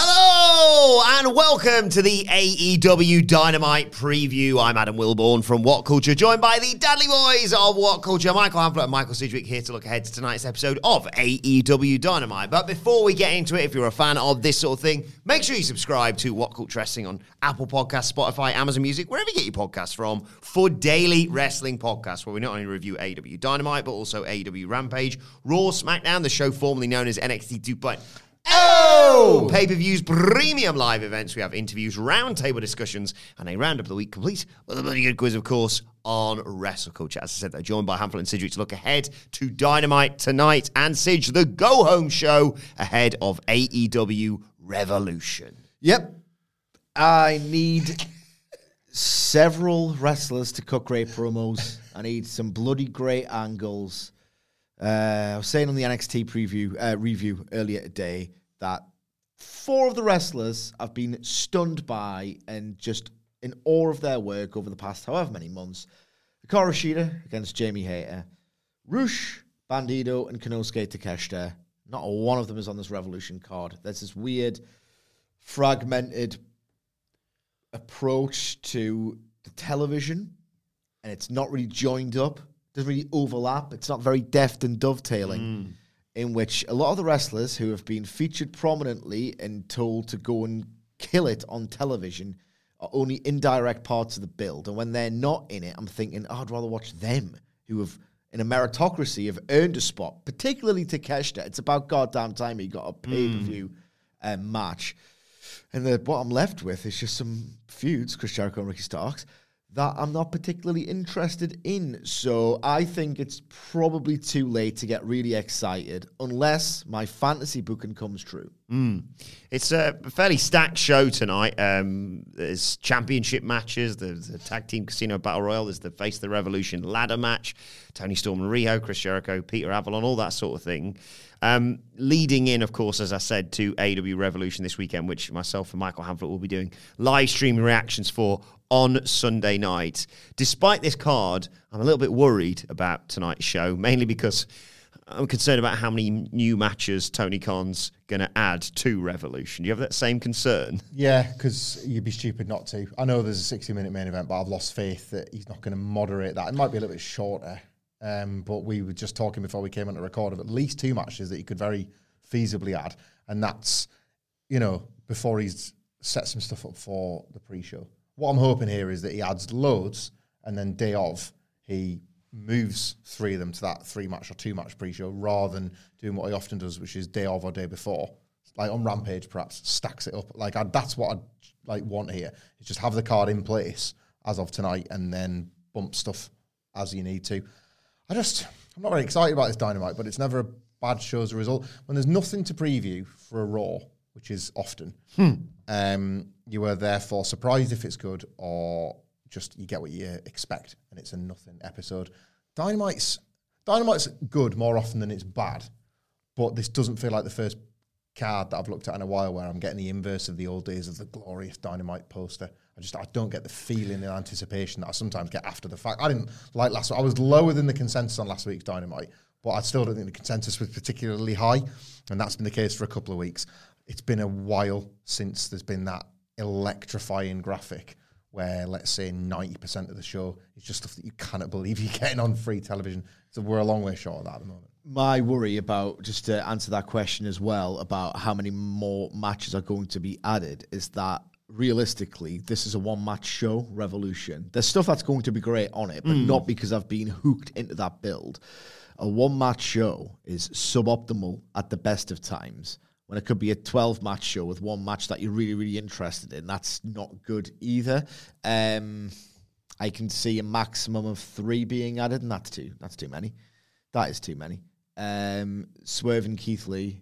Hello and welcome to the AEW Dynamite preview. I'm Adam Wilborn from What Culture, joined by the Dudley Boys of What Culture, Michael Hamflett and Michael Sidgwick, here to look ahead to tonight's episode of AEW Dynamite. But before we get into it, if you're a fan of this sort of thing, make sure you subscribe to What Culture Wrestling on Apple Podcasts, Spotify, Amazon Music, wherever you get your podcasts from, for daily wrestling podcasts where we not only review AEW Dynamite, but also AEW Rampage, Raw, SmackDown, the show formerly known as NXT 2.0. Oh! Pay per views, premium live events. We have interviews, roundtable discussions, and a roundup of the week complete with a bloody good quiz, of course, on Wrestle Culture. As I said, they're joined by Hamflett and Sidgwick to look ahead to Dynamite tonight and Sidge, the go home show ahead of AEW Revolution. Yep. I need several wrestlers to cut great promos. I need some bloody great angles. Uh, I was saying on the NXT preview uh, review earlier today that four of the wrestlers I've been stunned by and just in awe of their work over the past however many months. Hikaru Shida against Jamie Hayter, Rush, Bandido, and Konosuke Takeshita. Not one of them is on this Revolution card. There's this weird, fragmented approach to the television, and it's not really joined up. Doesn't really overlap. It's not very deft and dovetailing. Mm. In which a lot of the wrestlers who have been featured prominently and told to go and kill it on television are only indirect parts of the build. And when they're not in it, I'm thinking, oh, I'd rather watch them who have, in a meritocracy, have earned a spot, particularly Takeshita. It's about goddamn time he got a pay per view um, match. And the, what I'm left with is just some feuds, Chris Jericho and Ricky Starks, that I'm not particularly interested in. So I think it's probably too late to get really excited unless my fantasy booking comes true. It's a fairly stacked show tonight. Um, there's championship matches. There's the tag team casino battle royal. There's the face the revolution ladder match. Toni Storm and Riho, Chris Jericho, Peter Avalon, all that sort of thing. Um, leading in, of course, as I said, to AW Revolution this weekend, which myself and Michael Hamflett will be doing live stream reactions for on Sunday night. Despite this card, I'm a little bit worried about tonight's show, mainly because I'm concerned about how many new matches Tony Khan's going to add to Revolution. Do you have that same concern? Yeah, because you'd be stupid not to. I know there's a 60 minute main event, but I've lost faith that he's not going to moderate that. It might be a little bit shorter, um, but we were just talking before we came on to record of at least two matches that he could very feasibly add, and that's you know before he's set some stuff up for the pre-show. What I'm hoping here is that he adds loads, and then day of he moves three of them to that three match or two match pre-show rather than doing what he often does, which is day of or day before, like on Rampage perhaps stacks it up. Like I, that's what I'd like want here is just have the card in place as of tonight and then bump stuff as you need to. I just I'm not very excited about this dynamite, but it's never a bad show as a result. When there's nothing to preview for a Raw, which is often, um, you are therefore surprised if it's good or just you get what you expect and it's a nothing episode. Dynamite's Dynamite's good more often than it's bad, but this doesn't feel like the first card that I've looked at in a while where I'm getting the inverse of the old days of the glorious Dynamite poster. I just I don't get the feeling and anticipation that I sometimes get after the fact. I didn't like last week. I was lower than the consensus on last week's Dynamite, but I still don't think the consensus was particularly high, and that's been the case for a couple of weeks. It's been a while since there's been that electrifying graphic where let's say 90% of the show is just stuff that you cannot believe you're getting on free television. So we're a long way short of that at the moment. My worry about, just to answer that question as well, about how many more matches are going to be added is that realistically, this is a one match show, Revolution. There's stuff that's going to be great on it, but hmm. not because I've been hooked into that build. a one match show is suboptimal at the best of times. When it could be a 12 match show with one match that you're really, really interested in, that's not good either. Um, I can see a maximum of three being added, and that's too. That's too many. That is too many. Um, Swerve and Keith Lee,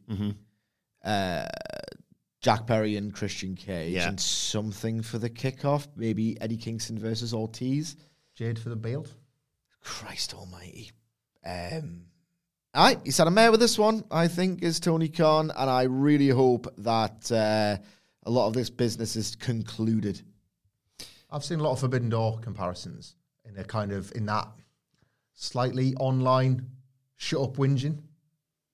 uh, Jack Perry and Christian Cage, Yeah. and something for the kickoff. Maybe Eddie Kingston versus Ortiz. Jade for the belt. Christ Almighty. Um, all right, he's had a mare with this one. I think is Tony Khan, and I really hope that uh, a lot of this business is concluded. I've seen a lot of Forbidden Door comparisons in a kind of in that slightly online shut up whinging.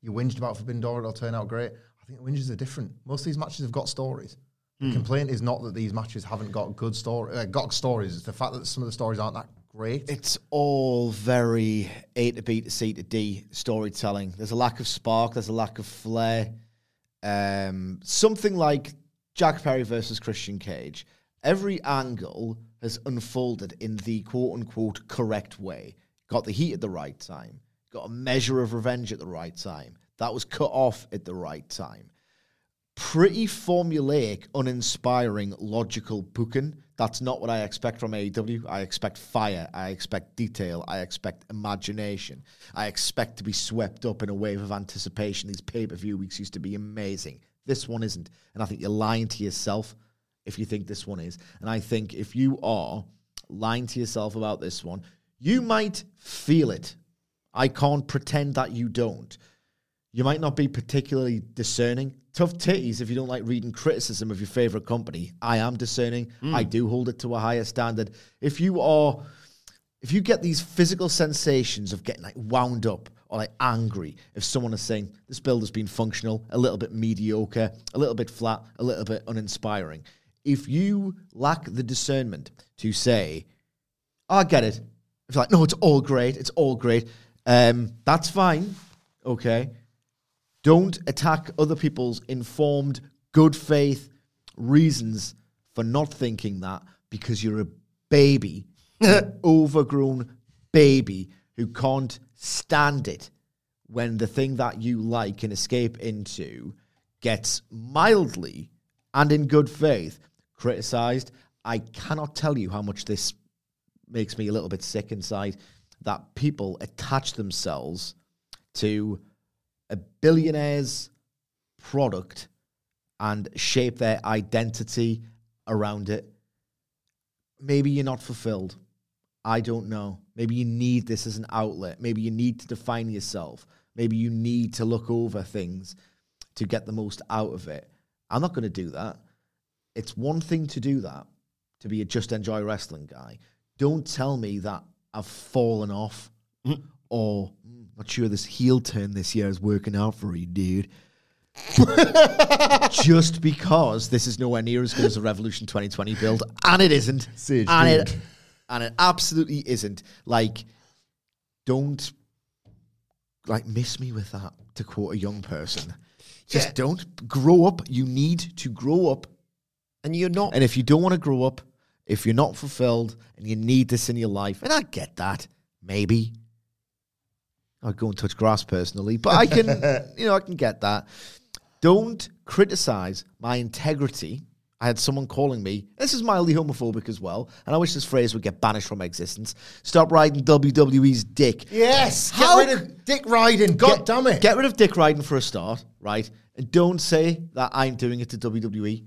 You whinged about Forbidden Door, it'll turn out great. I think the whinges are different. Most of these matches have got stories. The complaint is not that these matches haven't got good story, uh, got stories. It's the fact that some of the stories aren't that great. It's all very A to B to C to D storytelling. There's a lack of spark. There's a lack of flair. Um, something like Jack Perry versus Christian Cage. Every angle has unfolded in the quote unquote correct way. Got the heat at the right time. Got a measure of revenge at the right time. That was cut off at the right time pretty formulaic, uninspiring, logical booking. That's not what I expect from AEW. I expect fire. I expect detail. I expect imagination. I expect to be swept up in a wave of anticipation. These pay per view weeks used to be amazing. This one isn't. And I think you're lying to yourself if you think this one is. And I think if you are lying to yourself about this one, you might feel it. I can't pretend that you don't. You might not be particularly discerning. Tough titties if you don't like reading criticism of your favorite company. I am discerning. I do hold it to a higher standard. If you are, if you get these physical sensations of getting like wound up or like angry, if someone is saying this build has been functional, a little bit mediocre, a little bit flat, a little bit uninspiring, if you lack the discernment to say, I get it. If you're like, no, it's all great, it's all great, um, that's fine. Okay. Don't attack other people's informed, good faith reasons for not thinking that because you're a baby, an overgrown baby who can't stand it when the thing that you like and escape into gets mildly and in good faith criticized. I cannot tell you how much this makes me a little bit sick inside that people attach themselves to a billionaire's product and shape their identity around it. Maybe you're not fulfilled. I don't know. Maybe you need this as an outlet. Maybe you need to define yourself. Maybe you need to look over things to get the most out of it. I'm not going to do that. It's one thing to do that, to be a just enjoy wrestling guy. Don't tell me that I've fallen off mm. Or "Mm, not sure this heel turn this year is working out for you, dude. just because this is nowhere near as good as a Revolution 2020 build, and it isn't, Sage and it and it absolutely isn't. Like, don't like miss me with that. To quote a young person, just Yeah. don't grow up. You need to grow up And you're not. and if you don't want to grow up, if you're not fulfilled and you need this in your life, and I get that, maybe. I'd go and touch grass personally, but I can, you know, I can get that. Don't criticize my integrity. I had someone calling me, this is mildly homophobic as well, and I wish this phrase would get banished from existence. Stop riding WWE's dick. Yes, get How rid of Dick riding, God Get- damn it. Get rid of Dick riding for a start, right? And don't say that I'm doing it to WWE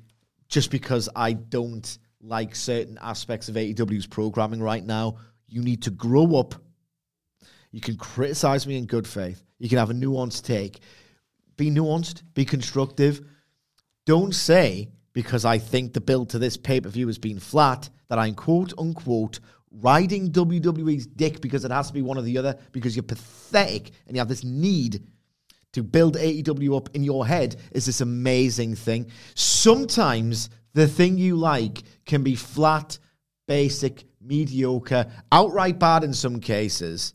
just because I don't like certain aspects of AEW's programming right now. You need to grow up. You can criticize me in good faith. You can have a nuanced take. Be nuanced, be constructive. Don't say, because I think the build to this pay per view has been flat, that I'm quote unquote riding WWE's dick because it has to be one or the other, because you're pathetic and you have this need to build AEW up in your head is this amazing thing. Sometimes the thing you like can be flat, basic, mediocre, outright bad in some cases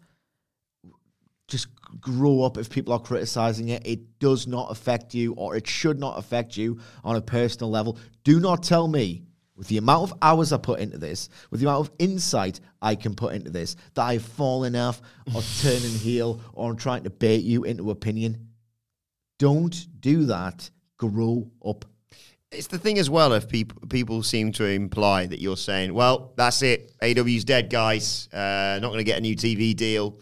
grow up if people are criticizing it. It does not affect you, or it should not affect you on a personal level. Do not tell me with the amount of hours I put into this, with the amount of insight I can put into this, that I've fallen off or turning heel or I'm trying to bait you into opinion. Don't do that. Grow up. It's the thing as well. If people people seem to imply that you're saying, "Well, that's it, AW's dead, guys. Uh, not going to get a new TV deal.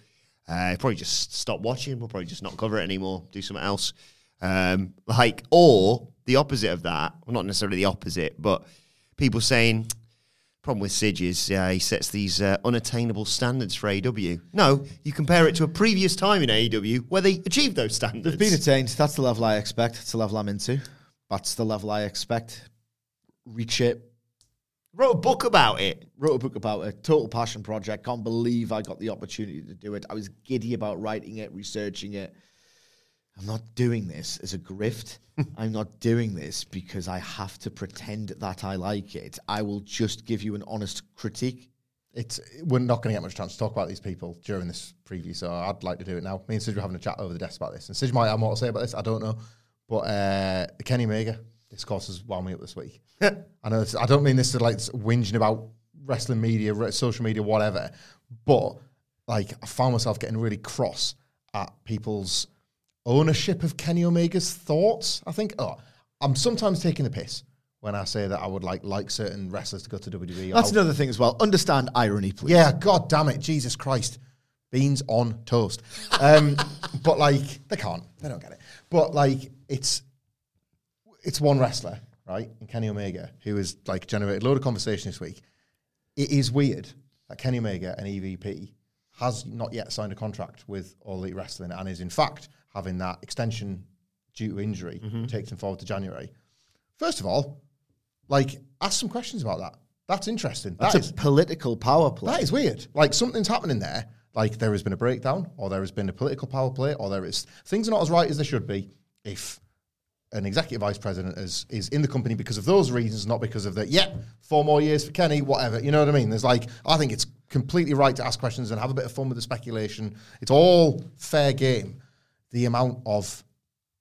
Uh, probably just stop watching. We'll probably just not cover it anymore. Do something else." Um, like, or the opposite of that. Well, not necessarily the opposite, but people saying, problem with Sidge is uh, he sets these uh, unattainable standards for AEW. No, you compare it to a previous time in AEW where they achieved those standards. They've been attained. That's the level I expect. It's the level I'm into. That's the level I expect. Reach it. Wrote a book about it. Wrote a book about it. Total passion project. Can't believe I got the opportunity to do it. I was giddy about writing it, researching it. I'm not doing this as a grift. I'm not doing this because I have to pretend that I like it. I will just give you an honest critique. It's we're not going to get much chance to talk about these people during this preview, so I'd like to do it now. Me and Sid were having a chat over the desk about this, and Sid might have more to say about this. I don't know, but uh, Kenny Omega discourse has wound me up this week. I know it's, I don't mean this to like whinging about wrestling media, re- social media, whatever, but like I found myself getting really cross at people's ownership of Kenny Omega's thoughts. I think oh, I'm sometimes taking the piss when I say that I would like like certain wrestlers to go to WWE. That's another thing as well. Understand irony, please. yeah, god damn it, Jesus Christ. Beans on toast. Um, but like they can't. They don't get it. But like it's it's one wrestler, right? And Kenny Omega, who has like generated a load of conversation this week. It is weird that Kenny Omega, an EVP, has not yet signed a contract with All Elite Wrestling and is in fact having that extension due to injury mm-hmm. takes him forward to January. First of all, like ask some questions about that. That's interesting. That's That a political power play. that is weird. Like something's happening there. Like there has been a breakdown, or there has been a political power play, or there is things are not as right as they should be. If an executive vice president is is in the company because of those reasons, not because of the yeah, four more years for Kenny, whatever. You know what I mean? There's like I think it's completely right to ask questions and have a bit of fun with the speculation. It's all fair game. The amount of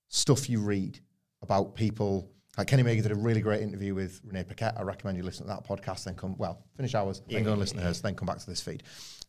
stuff you read about people. Like Kenny Omega did a really great interview with Renee Paquette. I recommend you listen to that podcast. Then come, well, finish ours, then go and listen to hers, then come back to this feed,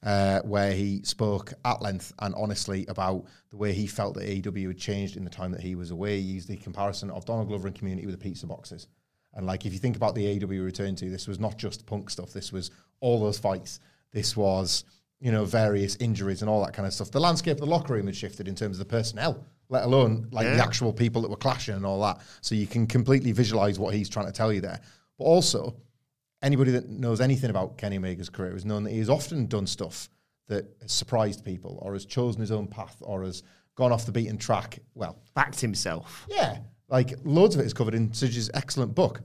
uh, where he spoke at length and honestly about the way he felt that AEW had changed in the time that he was away. He used the comparison of Donald Glover and Community with the pizza boxes. And like, if you think about the AEW return to, this was not just punk stuff. This was all those fights. This was, you know, various injuries and all that kind of stuff. The landscape of the locker room had shifted in terms of the personnel, let alone like the actual people that were clashing and all that. So you can completely visualize what he's trying to tell you there. But also, anybody that knows anything about Kenny Omega's career has known that he has often done stuff that has surprised people or has chosen his own path or has gone off the beaten track. Well, Backed himself. yeah, like loads of it is covered in Sidge's excellent book.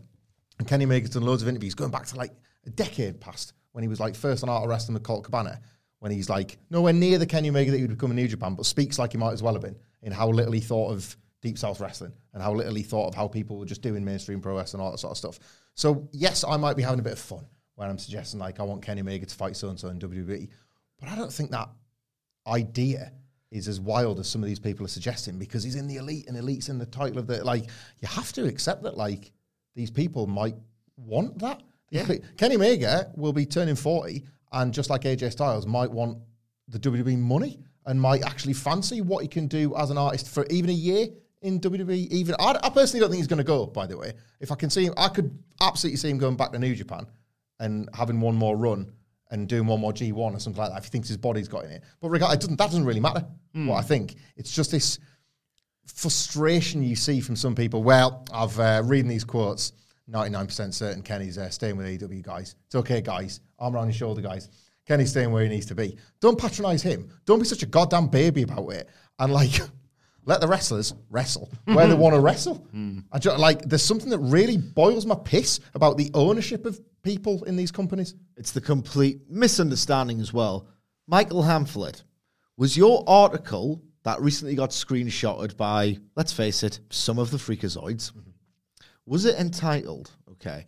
And Kenny Omega's done loads of interviews going back to like a decade past when he was like first on Art of Wrestling with Colt Cabana, when he's like nowhere near the Kenny Omega that he would become in New Japan, but speaks like he might as well have been in how little he thought of Deep South Wrestling and how little he thought of how people were just doing mainstream pro wrestling and all that sort of stuff. So yes, I might be having a bit of fun when I'm suggesting like I want Kenny Omega to fight so and so in WWE, but I don't think that idea is as wild as some of these people are suggesting because he's in the elite and elite's in the title of the like you have to accept that like these people might want that. Yeah. Kenny Omega will be turning 40 and just like AJ Styles might want the WWE money and might actually fancy what he can do as an artist for even a year in WWE. Even I, I personally don't think he's going to go. By the way, if I can see him, I could absolutely see him going back to New Japan and having one more run and doing one more G1 or something like that if he thinks his body's got in it. But regard, it doesn't, that doesn't really matter what I think. It's just this frustration you see from some people. Well, I've uh, reading these quotes. 99% certain Kenny's uh, staying with AEW, guys. It's okay, guys. Arm around your shoulder, guys. Kenny's staying where he needs to be. Don't patronize him. Don't be such a goddamn baby about it. And like, let the wrestlers wrestle where they want to wrestle. Hmm. I ju- like, there's something that really boils my piss about the ownership of people in these companies. It's the complete misunderstanding as well. Michael Hamflett, was your article that recently got screenshotted by, let's face it, some of the freakazoids, mm-hmm. was it entitled, okay,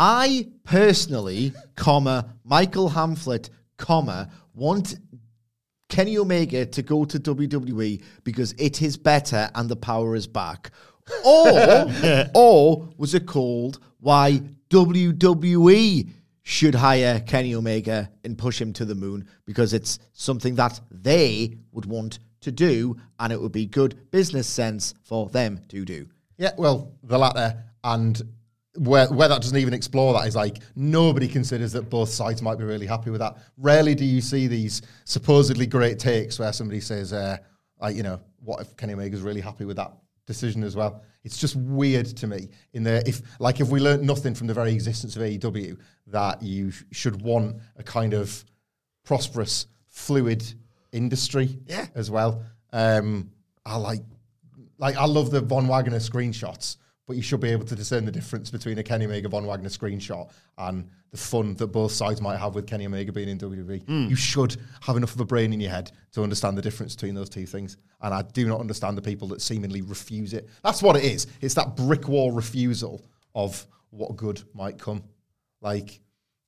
I personally, comma, Michael Hamflett, comma, want Kenny Omega to go to WWE because it is better and the power is back? Or, or was it called Why WWE should hire Kenny Omega and push him to the moon because it's something that they would want to do and it would be good business sense for them to do. Yeah, well, the latter, and where where that doesn't even explore that is like nobody considers that both sides might be really happy with that. Rarely do you see these supposedly great takes where somebody says, uh, like, you know, what if Kenny Omega's really happy with that decision as well? It's just weird to me. In the if like if we learned nothing from the very existence of AEW, that you sh- should want a kind of prosperous, fluid industry Yeah. as well. Um, I like like I love the Von Wagner screenshots, but you should be able to discern the difference between a Kenny Omega Von Wagner screenshot and the fun that both sides might have with Kenny Omega being in WWE. Hmm. You should have enough of a brain in your head to understand the difference between those two things. And I do not understand the people that seemingly refuse it. That's what it is. It's that brick wall refusal of what good might come. Like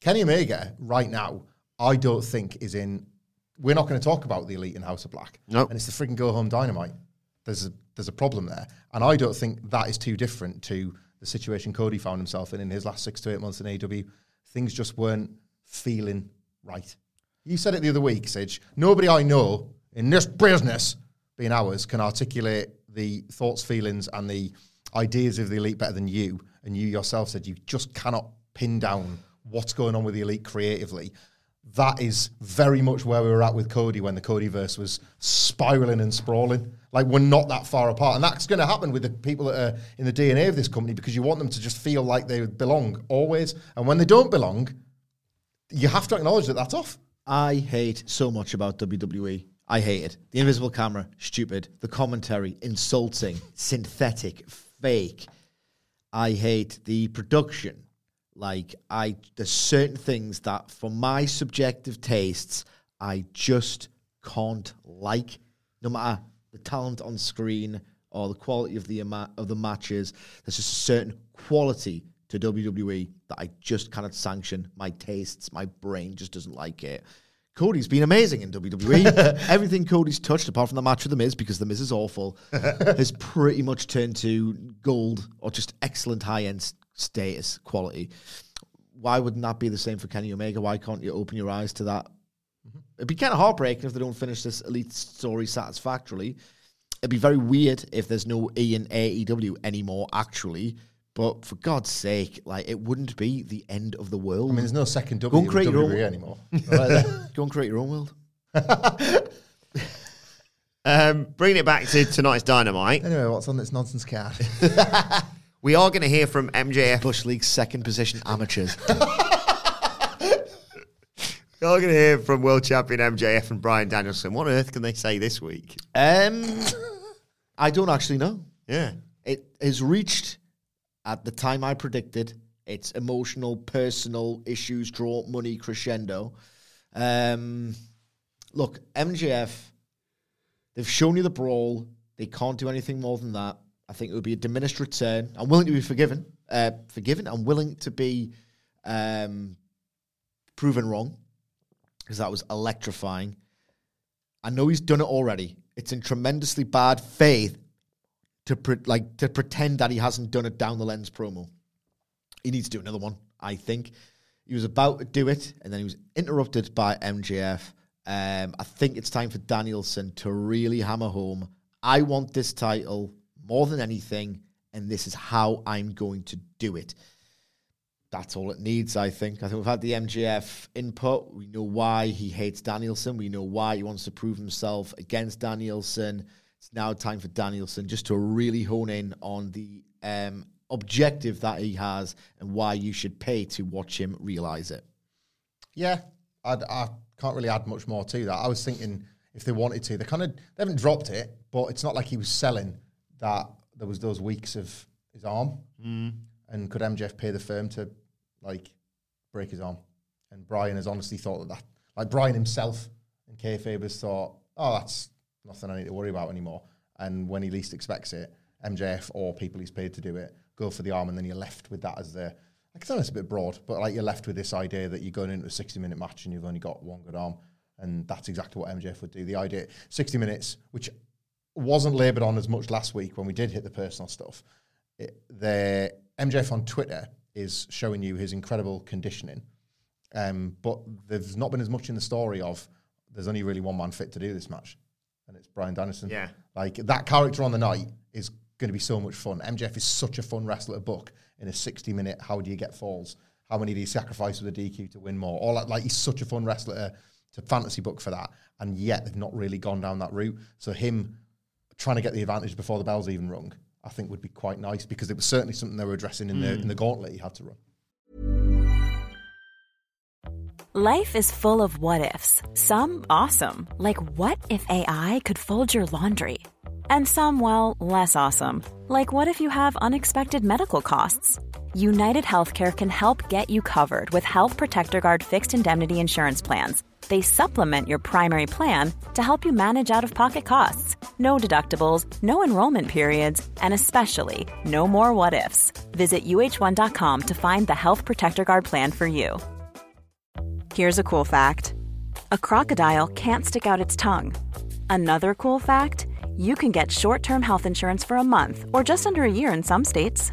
Kenny Omega right now, I don't think is in. We're not going to talk about the elite in House of Black. Nope. And it's the freaking go home dynamite. There's a there's a problem there, and I don't think that is too different to the situation Cody found himself in in his last six to eight months in AW. Things just weren't feeling right. You said it the other week, Sidge. Nobody I know in this business, being ours, can articulate the thoughts, feelings, and the ideas of the elite better than you. And you yourself said you just cannot pin down what's going on with the elite creatively. That is very much where we were at with Cody when the Codyverse was spiraling and sprawling. Like we're not that far apart, and that's going to happen with the people that are in the DNA of this company because you want them to just feel like they belong always, and when they don't belong, you have to acknowledge that that's off. I hate so much about WWE. I hate it. The invisible camera, stupid. The commentary, insulting, synthetic, fake. I hate the production. Like I, there's certain things that, for my subjective tastes, I just can't like. No matter the talent on screen or the quality of the ama- of the matches, there's just a certain quality to WWE that I just cannot sanction. My tastes, my brain just doesn't like it. Cody's been amazing in WWE. Everything Cody's touched, apart from the match with The Miz, because The Miz is awful, has pretty much turned to gold or just excellent high end status quality. Why wouldn't that be the same for Kenny Omega? Why can't you open your eyes to that? It'd be kind of heartbreaking if they don't finish this elite story satisfactorily. It'd be very weird if there's no E in AEW anymore, actually. But for God's sake, like it wouldn't be the end of the world. I mean, there's no second Go W and in create your own- WWE anymore. Go and create your own world. Um, bringing it back to tonight's Dynamite, anyway, what's on this nonsense card? we are going to hear from MJF. Bush League second position amateurs. We are going to hear from world champion MJF and Bryan Danielson. What on earth can they say this week? um, I don't actually know. Yeah. It has reached at the time I predicted its emotional, personal issues draw money crescendo. Um, look, MJF, they've shown you the brawl. They can't do anything more than that. I think it would be a diminished return. I'm willing to be forgiven. Uh, forgiven. I'm willing to be um, proven wrong because that was electrifying. I know he's done it already. It's in tremendously bad faith to pre- like to pretend that he hasn't done it down the lens promo. He needs to do another one. I think he was about to do it, and then he was interrupted by MJF. Um, I think it's time for Danielson to really hammer home. I want this title more than anything, and this is how I'm going to do it. That's all it needs, I think. I think we've had the MJF input. We know why he hates Danielson. We know why he wants to prove himself against Danielson. It's now time for Danielson just to really hone in on the um, objective that he has and why you should pay to watch him realize it. Yeah, I'd, I can't really add much more to that. I was thinking if they wanted to, they kind of they haven't dropped it, but it's not like he was selling that there was those weeks of his arm, mm. and could MJF pay the firm to like break his arm? And Bryan has honestly thought that that like Bryan himself and kayfabe has thought, oh, that's nothing I need to worry about anymore. And when he least expects it, MJF or people he's paid to do it go for the arm, and then you're left with that as the like, I know it's a bit broad, but like you're left with this idea that you're going into a 60 minute match and you've only got one good arm. And that's exactly what MJF would do. The idea, 60 minutes, which wasn't laboured on as much last week when we did hit the personal stuff. It, the MJF on Twitter is showing you his incredible conditioning. Um, but there's not been as much in the story of there's only really one man fit to do this match, and it's Bryan Danielson. Yeah. Like that character on the night is going to be so much fun. MJF is such a fun wrestler to book in a 60 minute. How do you get falls? How many do you sacrifice with a DQ to win more? All that, like he's such a fun wrestler to, to fantasy book for that, and yet they've not really gone down that route. So him trying to get the advantage before the bell's even rung, I think would be quite nice because it was certainly something they were addressing in the in the mm. gauntlet he had to run. Life is full of what ifs. Some awesome, like what if AI could fold your laundry? And some, well, less awesome, like what if you have unexpected medical costs? United Healthcare can help get you covered with Health Protector Guard fixed indemnity insurance plans. They supplement your primary plan to help you manage out of pocket costs. No deductibles, no enrollment periods, and especially no more what ifs. Visit uh1.com to find the Health Protector Guard plan for you. Here's a cool fact a crocodile can't stick out its tongue. Another cool fact you can get short term health insurance for a month or just under a year in some states.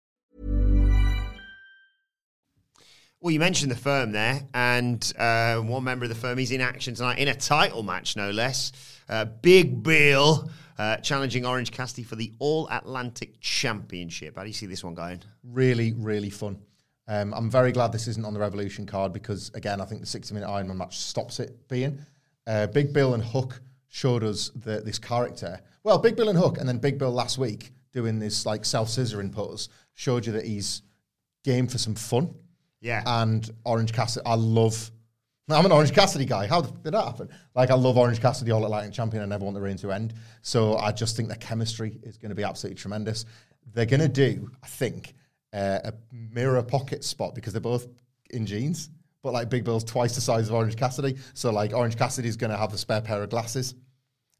Well, you mentioned the firm there, and uh, one member of the firm is in action tonight in a title match, no less. Uh, Big Bill uh, challenging Orange Cassidy for the All Atlantic Championship. How do you see this one going? Really, really fun. Um, I'm very glad this isn't on the Revolution card because, again, I think the 60 minute Ironman match stops it being. Uh, Big Bill and Hook showed us the, this character. Well, Big Bill and Hook, and then Big Bill last week doing this like self scissoring pose showed you that he's game for some fun. Yeah. And Orange Cassidy, I love. I'm an Orange Cassidy guy. How the did that happen? Like, I love Orange Cassidy, All Atlantic champion. I never want the reign to end. So I just think the chemistry is going to be absolutely tremendous. They're going to do, I think, uh, a mirror pocket spot because they're both in jeans, but like Big Bill's twice the size of Orange Cassidy. So like Orange Cassidy's going to have a spare pair of glasses.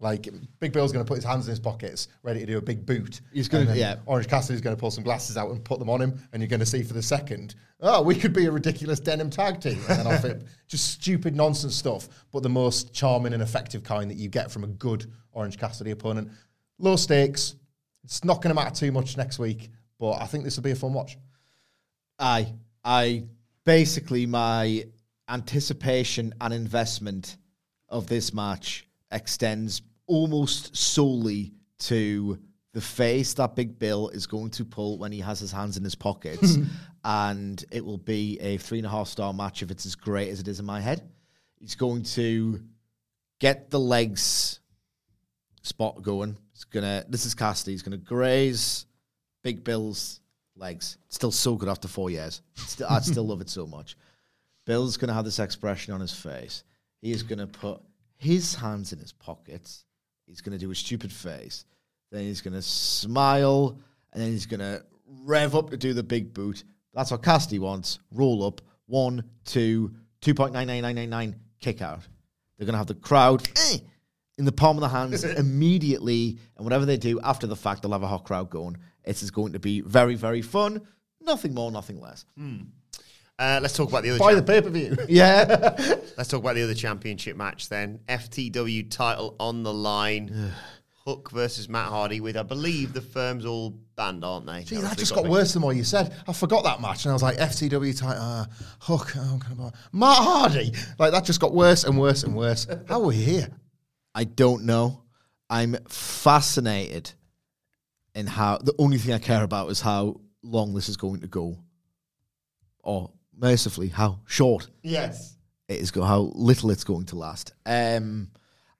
Like Big Bill's going to put his hands in his pockets, ready to do a big boot. He's And then yeah. Orange Cassidy's going to pull some glasses out and put them on him, and you're going to see for the second, oh, we could be a ridiculous denim tag team. And then off it, just stupid nonsense stuff, but the most charming and effective kind that you get from a good Orange Cassidy opponent. Low stakes. It's not going to matter too much next week, but I think this will be a fun watch. I, I basically my anticipation and investment of this match extends almost solely to the face that Big Bill is going to pull when he has his hands in his pockets, and it will be a three and a half star match if it's as great as it is in my head. He's going to get the legs spot going. It's gonna. This is Cassidy. He's gonna graze Big Bill's legs. Still so good after four years. Still, I still love it so much. Bill's gonna have this expression on his face. He is gonna put his hands in his pockets. He's gonna do a stupid face. Then he's gonna smile, and then he's gonna rev up to do the big boot. That's what Cassidy wants. Roll up. One, two, 2.99999, kick out. They're gonna have the crowd eh, in the palm of the hands immediately, and whatever they do after the fact, they'll have a hot crowd going. It is going to be very, very fun. Nothing more, nothing less. Uh, let's talk about the other. Buy the pay per view. Yeah. let's talk about the other championship match then. FTW title on the line. Hook versus Matt Hardy with, I believe, the firms all banned, aren't they? Gee, That that just the got worse than what you said. I forgot that match, and I was like, FTW title, uh, Hook, oh, kind of, Matt Hardy. Like that just got worse and worse and worse. How are we here? I don't know. I'm fascinated in how the only thing I care about is how long this is going to go, or mercifully how short Yes. it is go how little it's going to last. Um,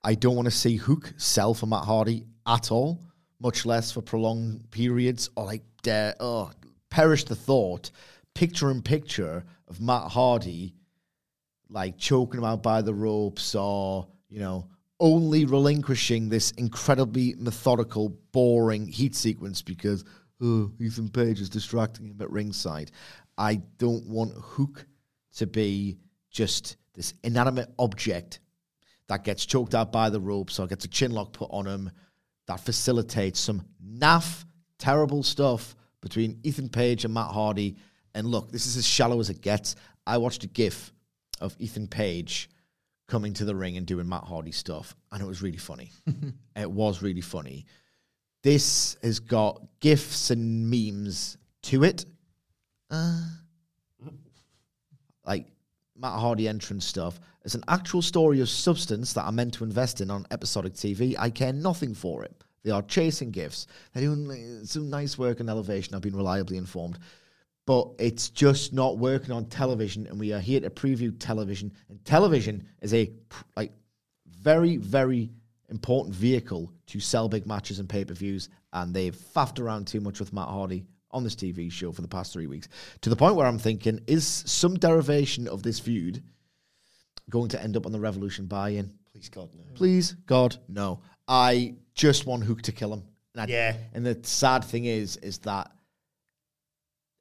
I don't want to see Hook sell for Matt Hardy at all. much less for prolonged periods, or like dare, oh, perish the thought, picture in picture of Matt Hardy, like choking him out by the ropes, or you know, only relinquishing this incredibly methodical, boring heat sequence because oh, Ethan Page is distracting him at ringside. I don't want Hook to be just this inanimate object that gets choked out by the ropes or gets a chin lock put on him that facilitates some naff, terrible stuff between Ethan Page and Matt Hardy. And look, this is as shallow as it gets. I watched a GIF of Ethan Page coming to the ring and doing Matt Hardy stuff, and it was really funny. it was really funny. This has got GIFs and memes to it. Uh, like Matt Hardy entrance stuff. It's an actual story of substance that I'm meant to invest in on episodic TV. I care nothing for it. They are chasing gifts. They're doing some nice work on elevation. I've been reliably informed. But it's just not working on television, and we are here to preview television. And television is a like very, very important vehicle to sell big matches and pay per views. And they've faffed around too much with Matt Hardy on this TV show for the past three weeks to the point where I'm thinking, is some derivation of this feud going to end up on the Revolution buy-in? Please God no. Please God no. I just want Hook to kill him. And I- Yeah. And the sad thing is, is that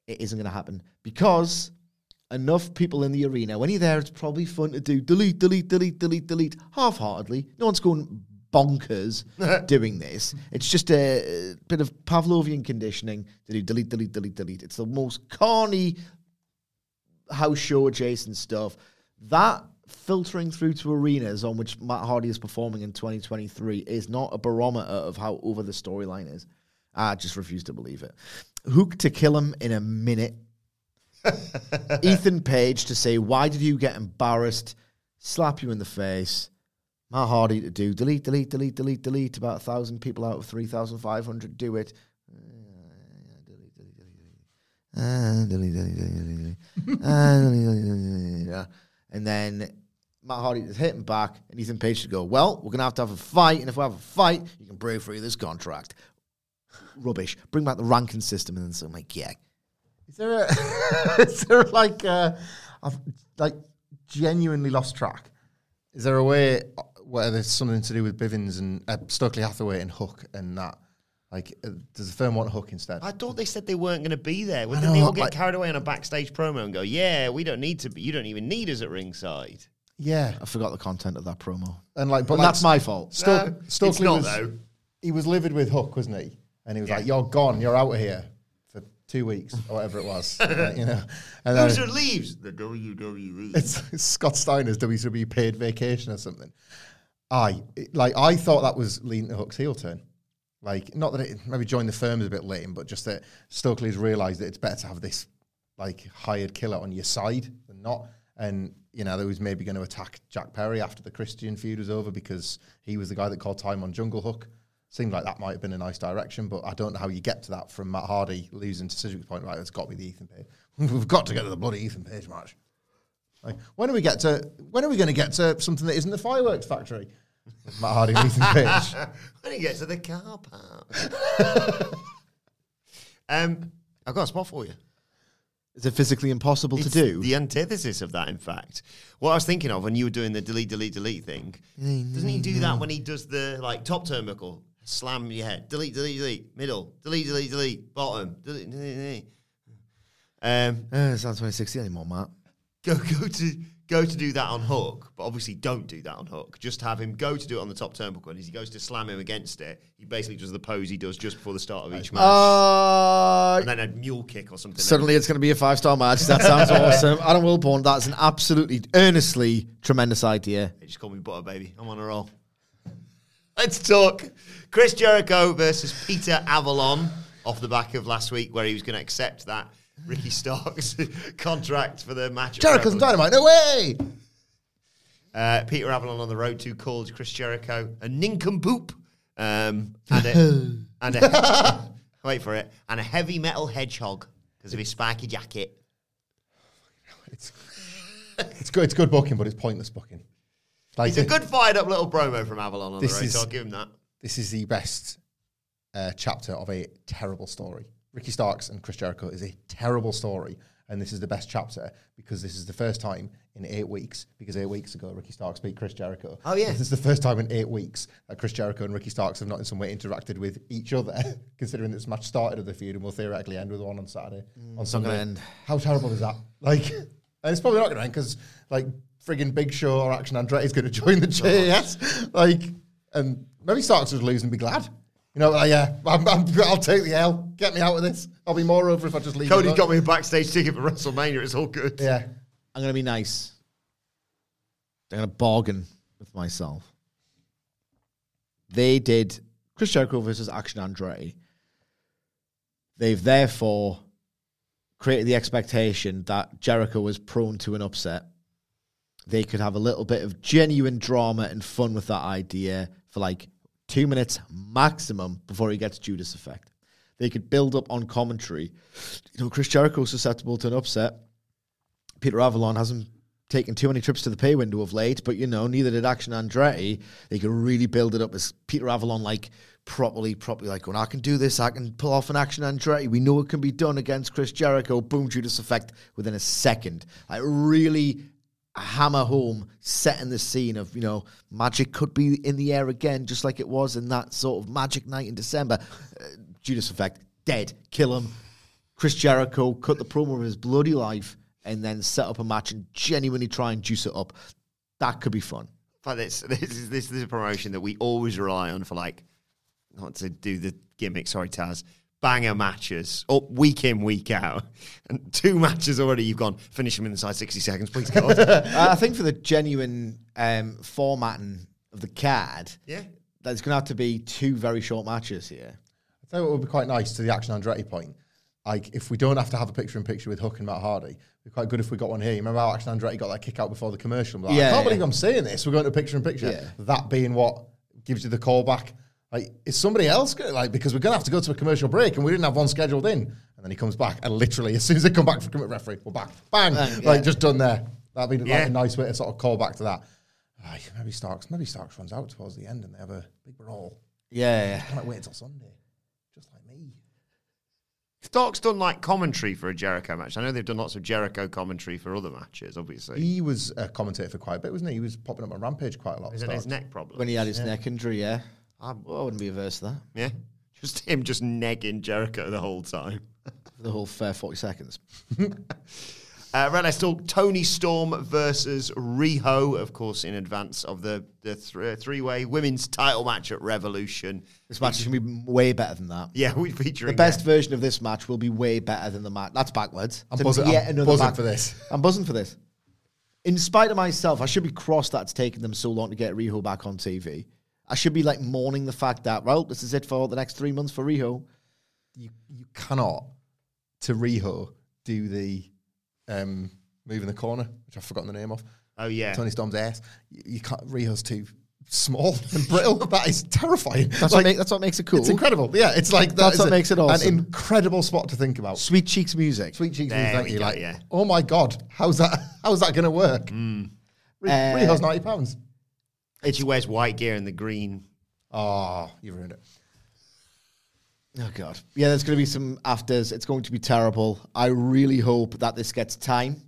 it isn't going to happen because enough people in the arena. When you're there, it's probably fun to do delete, delete, delete, delete, delete half-heartedly. No one's going bonkers doing this. It's just a, bit of Pavlovian conditioning to do delete, delete, delete, delete. It's the most corny house show adjacent stuff. That filtering through to arenas on which Matt Hardy is performing in 2023 is not a barometer of how over the storyline is. I just refuse to believe it. Hook to kill him in a minute. Ethan Page to say, Why did you get embarrassed? Slap you in the face. Matt Hardy to do delete, delete, delete, delete, delete. About a thousand people out of 3,500 do it. Delete, delete, delete, delete, delete. Ah, delete, delete, delete, delete, delete. And then Matt Hardy is hitting back, and Ethan Page should go, Well, we're going to have to have a fight, and if we have a fight, you can break free this contract. Rubbish. Bring back the ranking system, and then so I'm like, Yeah. Is there a, is there like uh, I've like genuinely lost track? Is there a way where there's something to do with Bivens and uh, Stokely Hathaway and Hook and that? Like, uh, does the firm want Hook instead? I thought they said they weren't going to be there. Wouldn't know, they all get like- carried away on a backstage promo and go, "Yeah, we don't need to. Be, you don't even need us at ringside." yeah, I forgot the content of that promo. and like, but But like, that's my fault. Stoke, No, it's Stokely not, was, though. He was livid with Hook, wasn't he? And he was Yeah. like, "You're gone. You're out of here for two weeks or whatever it was." You know, and then Loser leaves the WWE. it's, it's Scott Steiner's WWE paid vacation or something. I like. I thought that was leading to Hook's heel turn. Like, not that it maybe joined the firm is a bit lame, but just that Stokely's realised that it's better to have this like hired killer on your side than not. And you know, that was maybe going to attack Jack Perry after the Christian feud was over because he was the guy that called time on Jungle Hook. Seemed like that might have been a nice direction, but I don't know how you get to that from Matt Hardy losing to Sidgwick's point. Right, it's got to be the Ethan Page. We've got to get to the bloody Ethan Page match. Like, when are we get to? When are we going to get to something that isn't the fireworks factory? Matt Hardy and Ethan Page. when you get to the car park. um, I've got a spot for you. Is it physically impossible It's to do? the antithesis of that, in fact. What I was thinking of when you were doing the delete, delete, delete thing, doesn't he do that when he does the like top turnbuckle, slam your head, delete, delete, delete, middle, delete, delete, delete, bottom, delete, delete, delete. Um, Uh, it's not 2060 anymore, Matt. go go to go to do that on Hook, but obviously don't do that on Hook. Just have him go to do it on the top turnbuckle, and as he goes to slam him against it, he basically does the pose he does just before the start of each match, Uh, and then a mule kick or something. suddenly it's going to be a five star match. That sounds awesome. Adam Wilborn, that's an absolutely, earnestly tremendous idea. They just call me Butter Baby. I'm on a roll. Let's talk Chris Jericho versus Peter Avalon off the back of last week, where he was going to accept that Ricky Starks contract for the match. Jericho's. Dynamite. No way. Uh, Peter Avalon on the road to called Chris Jericho a nincompoop. Um, and a, and a wait for it, and a heavy metal hedgehog because of his spiky jacket. It's it's good. It's good booking, but it's pointless booking. Like It's a good fired up little promo from Avalon on This the road, is- so I'll give him that. This is the best uh, chapter of a terrible story. Ricky Starks and Chris Jericho is a terrible story, and this is the best chapter because this is the first time in eight weeks. Because eight weeks ago, Ricky Starks beat Chris Jericho. Oh, yeah. this is the first time in eight weeks that Chris Jericho and Ricky Starks have not in some way interacted with each other. considering this match started at the feud and will theoretically end with one on Saturday. on Sunday, end. how terrible is that? Like, and it's probably not going to end because like frigging Big Show or Action Andretti is going to join the JAS. Like, and maybe Starks would lose and be glad. You know, like, yeah, uh, I'm, I'm, I'll take the L. Get me out of this. I'll be more over if I just leave. it Cody's alone. got me a backstage ticket for WrestleMania. It's all good. Yeah. I'm going to be nice. I'm going to bargain with myself. They did Chris Jericho versus Action Andretti. They've therefore created the expectation that Jericho was prone to an upset. They could have a little bit of genuine drama and fun with that idea for like two minutes maximum before he gets Judas effect. They could build up on commentary. You know, Chris Jericho's susceptible to an upset. Peter Avalon hasn't taken too many trips to the pay window of late, but you know, neither did Action Andretti. They could really build it up as Peter Avalon, like properly, properly, like when I can do this, I can pull off an Action Andretti. We know it can be done against Chris Jericho. Boom, Judas effect within a second. Like really hammer home, setting the scene of you know, magic could be in the air again, just like it was in that sort of magic night in December. Uh, Judas effect, dead, kill him. Chris Jericho cut the promo of his bloody life and then set up a match and genuinely try and juice it up. That could be fun. But this, this is this is a promotion that we always rely on for like not to do the gimmick. Sorry, Taz. Banger matches up week in week out, and two matches already. You've gone finish them inside sixty seconds, please God. Uh, I think for the genuine um, formatting of the card, yeah, there's going to have to be two very short matches here. I think it what would be quite nice to the Action Andretti point. Like, if we don't have to have a picture in picture with Hook and Matt Hardy, it'd be quite good if we got one here. You remember how Action Andretti got that kick out before the commercial? I'm Like, Yeah, I can't yeah. believe I'm saying this. We're going to picture in picture. Yeah. That being what gives you the call back. Like, is somebody else going like because we're going to have to go to a commercial break and we didn't have one scheduled in, and then he comes back and literally as soon as they come back from the referee, we're back, bang, Bang, like yeah. just done there. That'd be Yeah. like a nice way to sort of call back to that. Aye, maybe Starks, maybe Starks runs out towards the end and they have a big brawl. Yeah, yeah. I might wait until Sunday, just like me. Stark's done like commentary for a Jericho match. I know they've done lots of Jericho commentary for other matches. Obviously, He was a commentator for quite a bit, wasn't he? He was popping up on Rampage quite a lot. is it his neck problem? When he had his neck injury, yeah. I, I wouldn't be averse to that yeah, just him just negging Jericho the whole time. for the whole fair 40 seconds. Uh, right, let's talk Toni Storm versus Riho, of course, in advance of the the th- three-way women's title match at Revolution. This match is going to be way better than that. Yeah, we're featuring The best that. version of this match will be way better than the match. That's backwards. I'm buzzing- yet I'm another buzzing for this. I'm buzzing for this. In spite of myself, I should be cross that it's taken them so long to get Riho back on TV. I should be like mourning the fact that, well, this is it for the next three months for Riho. You you cannot to Riho do the um, move in the corner, which I've forgotten the name of. Oh yeah, Toni Storm's ass. You, you can't. Riho's too small and brittle. that is terrifying. That's, Like, what, make, that's what makes it cool. It's incredible. Yeah, it's like that That's what a- makes it awesome. An incredible spot to think about. Sweet Cheeks music. Sweet cheeks, There thank you. go, like, yeah. oh my god, how's that? How's that going to work? Ri- Uh, Riho's ninety pounds. And she wears white gear and the green. Ah, oh, you ruined it. Oh god. Yeah, there's going to be some afters. It's going to be terrible. I really hope that this gets time.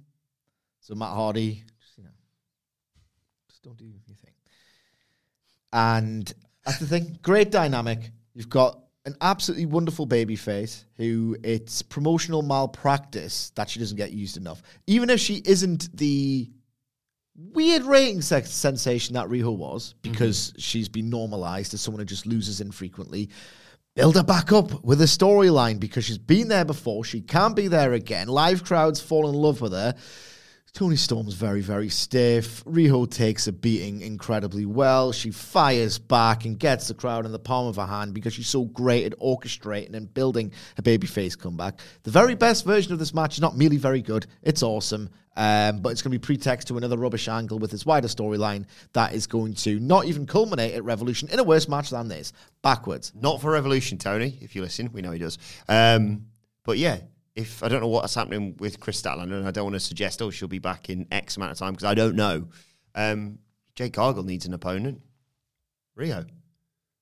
So Matt Hardy, just, you know, just don't do your thing. And that's the thing. Great dynamic. You've got an absolutely wonderful baby face who it's promotional malpractice that she doesn't get used enough. Even if she isn't the weird rating sex sensation that Riho was, mm-hmm. because she's been normalized as someone who just loses infrequently. Build her back up with a storyline because she's been there before. She can't be there again. Live crowds fall in love with her. Toni Storm's very, very stiff. Riho takes a beating incredibly well. She fires back and gets the crowd in the palm of her hand because she's so great at orchestrating and building a babyface comeback. The very best version of this match is not merely very good, it's awesome. Um, but it's going to be pretext to another rubbish angle with this wider storyline that is going to not even culminate at Revolution in a worse match than this. Backwards. Not for Revolution, Tony. If you listen, we know he does. Um, but yeah, if I don't know what's happening with Kris Statlander, and I don't want to suggest, oh, she'll be back in X amount of time because I don't know. Um, Jade Cargill needs an opponent. Riho.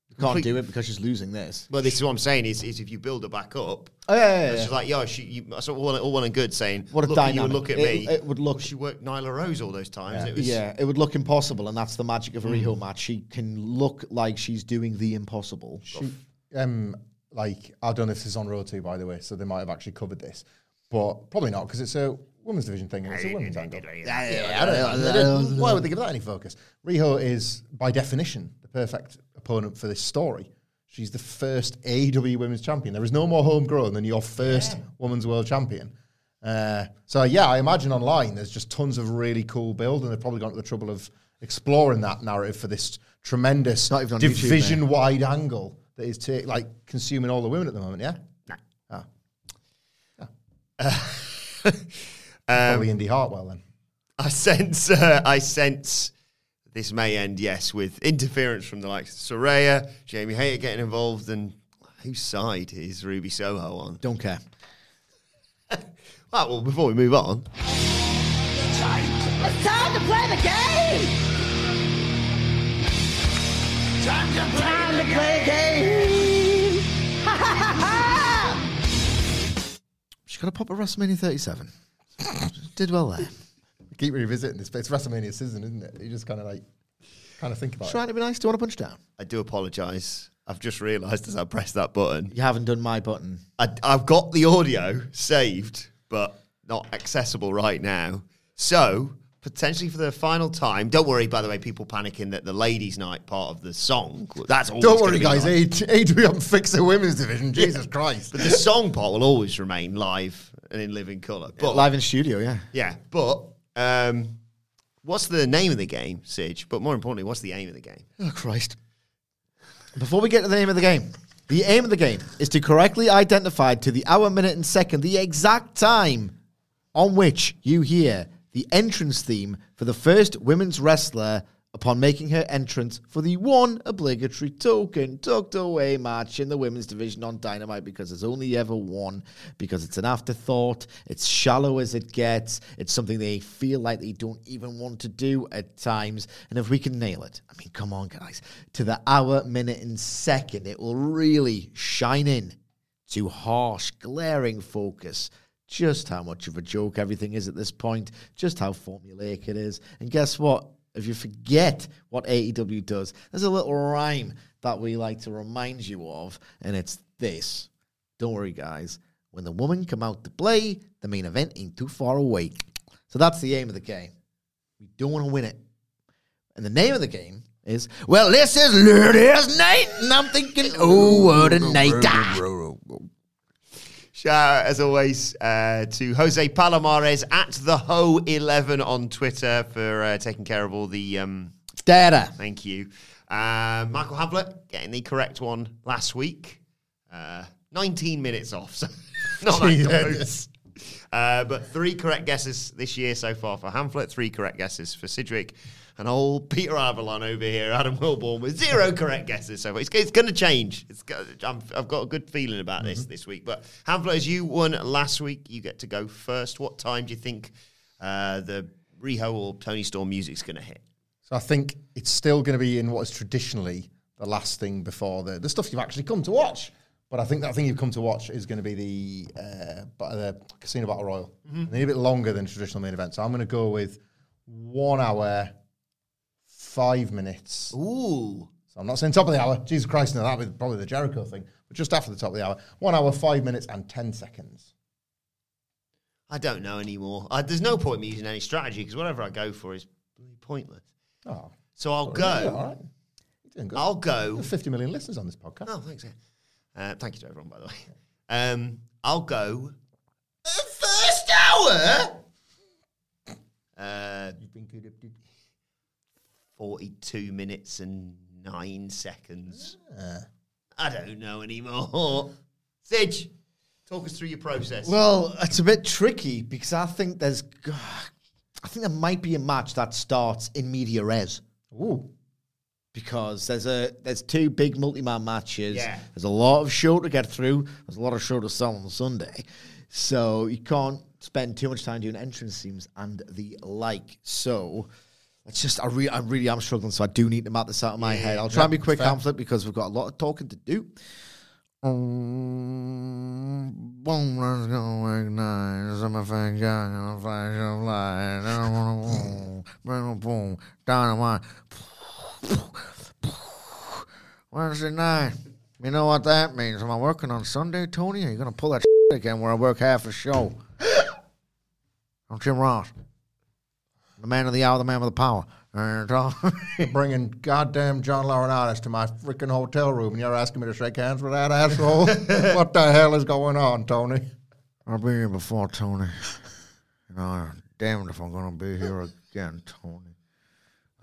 You Can't Complete- do it because she's losing this. Well, this is what I'm saying is, is if you build her back up, Oh, yeah, yeah, it's yeah. just like, yo, she, you, that's all, well- all well and good saying, What a look at you, look at It- me. it would look- Well, she worked Nyla Rose all those times. It was, yeah, it would look impossible, and that's the magic of a Mm. Riho match. She can look like she's doing the impossible. She, um, like I don't know if this is on Road 2, by the way, so they might have actually covered this, but probably not because it's a women's division thing and it's a women's angle. Yeah, yeah, I don't know. Why would they give that any focus? Riho is, by definition, the perfect opponent for this story. She's the first AEW Women's Champion. There is no more homegrown than your first Women's World Champion. Uh, so yeah, I imagine online there's just tons of really cool build, and they've probably gone to the trouble of exploring that narrative for this tremendous Not even on YouTube, mate. division-wide angle that is ta- like consuming all the women at the moment. Yeah, Ah. probably Indi Hartwell then. I sense, uh, I sense this may end, yes, with interference from the likes of Saraya, Jamie Hayter getting involved, and whose side is Ruby Soho on? Don't care. Right, well, before we move on, It's time to play the game! Time to play, time to play the game! Ha ha ha ha! She got a pop at WrestleMania 37. Did well there. Keep revisiting this, but it's WrestleMania season, isn't it? You just kind of like kind of think about it. Trying it. to be nice. Do you want to punch down? I do apologise. I've just realised as I pressed that button, You haven't done my button. I, I've got the audio saved, but not accessible right now. So, potentially for the final time, don't worry, by the way, people panicking that the ladies' night part of the song, that's Don't worry, guys. live. Haven't fixed the women's division. Jesus Christ. But the song part will always remain live and in living colour. But Live in studio, yeah. Yeah, but um, what's the name of the game, Sidge? But more importantly, what's the aim of the game? Oh, Christ. Before we get to the name of the game, the aim of the game is to correctly identify to the hour, minute, and second the exact time on which you hear the entrance theme for the first women's wrestler upon making her entrance for the one obligatory token tucked away match in the women's division on Dynamite because there's only ever one, because it's an afterthought, it's shallow as it gets, it's something they feel like they don't even want to do at times. And if we can nail it, I mean, come on, guys, to the hour, minute, and second, it will really shine in to harsh, glaring focus just how much of a joke everything is at this point, just how formulaic it is. And guess what? If you forget what AEW does, there's a little rhyme that we like to remind you of, and it's this. Don't worry, guys. When the women come out to play, the main event ain't too far away. So that's the aim of the game. We don't want to win it. And the name of the game is, well, this is Ladies Night, and I'm thinking, oh, what a night. Shout out, as always, uh, to Jose Palomares at the Ho11 on Twitter for uh, taking care of all the. Um, Data. thank you. Uh, Michael Hamflett getting the correct one last week. Uh, 19 minutes off, so not that close. Uh, but three correct guesses this year so far for Hamflett, three correct guesses for Sidgwick, and old Peter Avalon over here, Adam Wilborn, with zero correct guesses so far. It's, it's going to change. It's I'm, I've got a good feeling about this this week. But Hamflett, as you won last week, you get to go first. What time do you think uh, the Riho or Toni Storm music's going to hit? So I think it's still going to be in what is traditionally the last thing before the, the stuff you've actually come to watch. But I think that thing you've come to watch is going to be the uh, the Casino Battle Royal. And they're a bit longer than traditional main event. So I'm going to go with one hour, five minutes. Ooh. So I'm not saying top of the hour. Jesus Christ, no, that'd be probably the Jericho thing. But just after the top of the hour, one hour, five minutes, and ten seconds. I don't know anymore. I, there's no point in me using any strategy because whatever I go for is pointless. Oh, So I'll go. all right. You're doing good. I'll go. Got 50 million listeners on this podcast. Oh, thanks. Uh, thank you to everyone, by the way. Um, I'll go. First hour. Uh, You've been good. Dude. 42 minutes and nine seconds. Ah. I don't know anymore. Sidge, talk us through your process. Well, it's a bit tricky because I think there's, I think there might be a match that starts in media res. Ooh. Because there's a there's two big multi-man matches. Yeah. There's a lot of show to get through. There's a lot of show to sell on Sunday, so you can't spend too much time doing entrance themes and the like. So It's just I really, I really am struggling, so I do need to map this out in my head. I'll try and be quick, fair. Hamflett, because we've got a lot of talking to do. Um, of dynamite. Wednesday night. You know what that means? Am I working on Sunday, Tony? Are you gonna pull that shit again where I work half a show? I'm Jim Ross, the man of the hour, the man with the power. And, uh, Bringing goddamn John Laurinaitis to my freaking hotel room, and you're asking me to shake hands with that asshole? what the hell is going on, Tony? I've been here before Tony. You know, damned if I'm gonna be here again, Tony.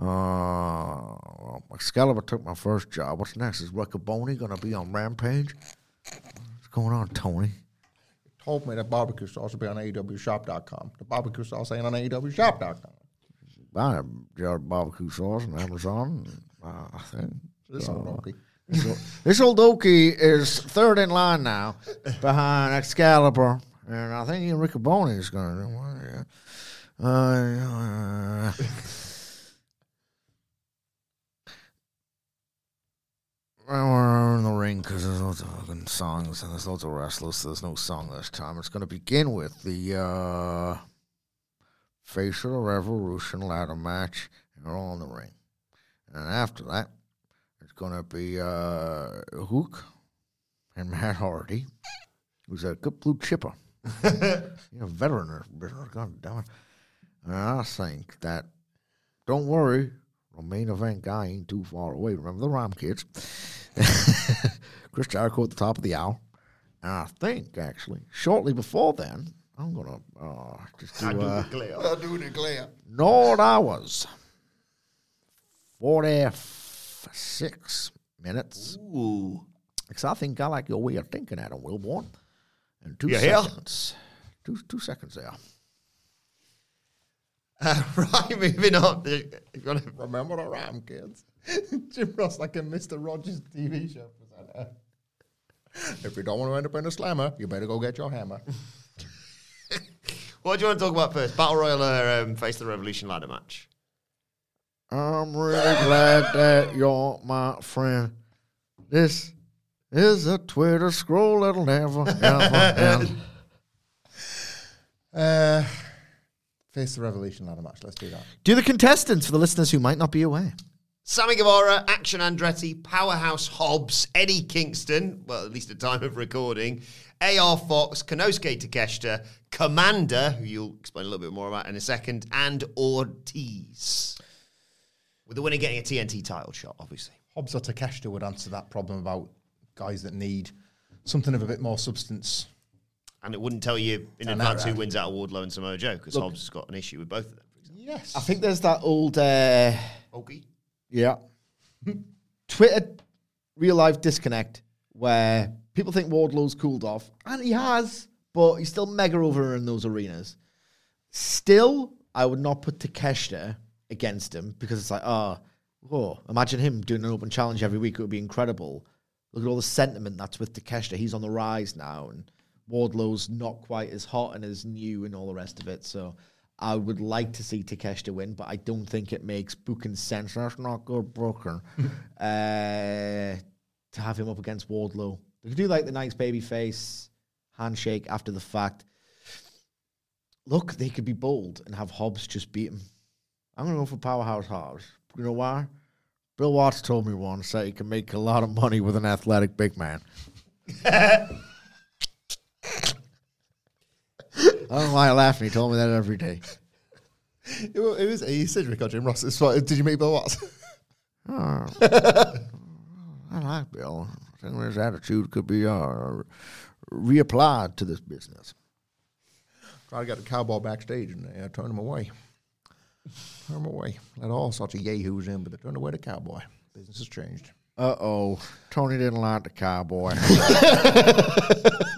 Uh, well, Excalibur took my first job. What's next? Is Riccaboni gonna be on Rampage? What's going on, Tony? Told me that barbecue sauce will be on AEWshop.com. The barbecue sauce ain't on AEWshop.com. I have jar barbecue sauce on Amazon. Uh, I think. This old donkey. This old Okie is third in line now behind Excalibur, and I think even Riccaboni is going to do one. Yeah. Uh, we're in the ring because there's lots of fucking songs and there's lots of wrestlers. So there's no song this time. It's going to begin with the uh, Face of the Revolution ladder match, and we're all in the ring. And after that, it's going to be uh, Hook and Matt Hardy, who's a good blue chipper. you know, veteran of business. God damn it. And I think that, don't worry, the main event guy ain't too far away. Remember the Rom Kids? Chris Jericho at the top of the hour. And I think, actually, shortly before then, I'm going to uh, just do, uh, know what I was. 46 minutes. Ooh. Because I think I like your way of thinking, Adam Wilborn. And two You hear? seconds. Two, two seconds there. Uh, right, moving on. You're gonna- Remember the Ram kids? Jim Ross like a Mr. Rogers TV show presenter. If you don't want to end up in a slammer, you better go get your hammer. What do you want to talk about first? Battle Royal or um, Face the Revolution ladder match? I'm really glad that you're my friend. This is a Twitter scroll that'll never, ever end. Uh, face the Revolution ladder match. Let's do that. Do the contestants for the listeners who might not be aware. Sammy Guevara, Action Andretti, Powerhouse Hobbs, Eddie Kingston, well, at least at the time of recording, AR Fox, Konosuke Takeshita, Commander, who you'll explain a little bit more about in a second, and Ortiz. With the winner getting a TNT title shot, obviously. Hobbs or Takeshita would answer that problem about guys that need something of a bit more substance. And it wouldn't tell you in I advance who wins out of Wardlow and Samoa Joe, because Hobbs has got an issue with both of them, for example. Yes. I think there's that old, uh, Okay. Yeah, Twitter real life disconnect where people think Wardlow's cooled off, and he has, but he's still mega over in those arenas. Still, I would not put Takeshita against him because it's like, oh, oh, imagine him doing an open challenge every week. It would be incredible. Look at all the sentiment that's with Takeshita. He's on the rise now, and Wardlow's not quite as hot and as new and all the rest of it. So I would like to see Takeshita win, but I don't think it makes booking sense. That's not good booking. uh, to have him up against Wardlow. They could do like the nice baby face handshake after the fact. Look, they could be bold and have Hobbs just beat him. I'm going to go for Powerhouse Hobbs. You know why? Bill Watts told me once that you can make a lot of money with an athletic big man. I don't know why I laughed. He told me that every day. It was, it was he said Rick or Jim Ross. It's what- Did you meet Bill Watts? Oh, I like Bill. I think his attitude could be uh, reapplied to this business. Try to get the cowboy backstage and they uh, turn him away. Turn him away. Let all sorts of yahoos in, but they turned away the cowboy. Business has changed. Uh oh, Tony didn't like the cowboy.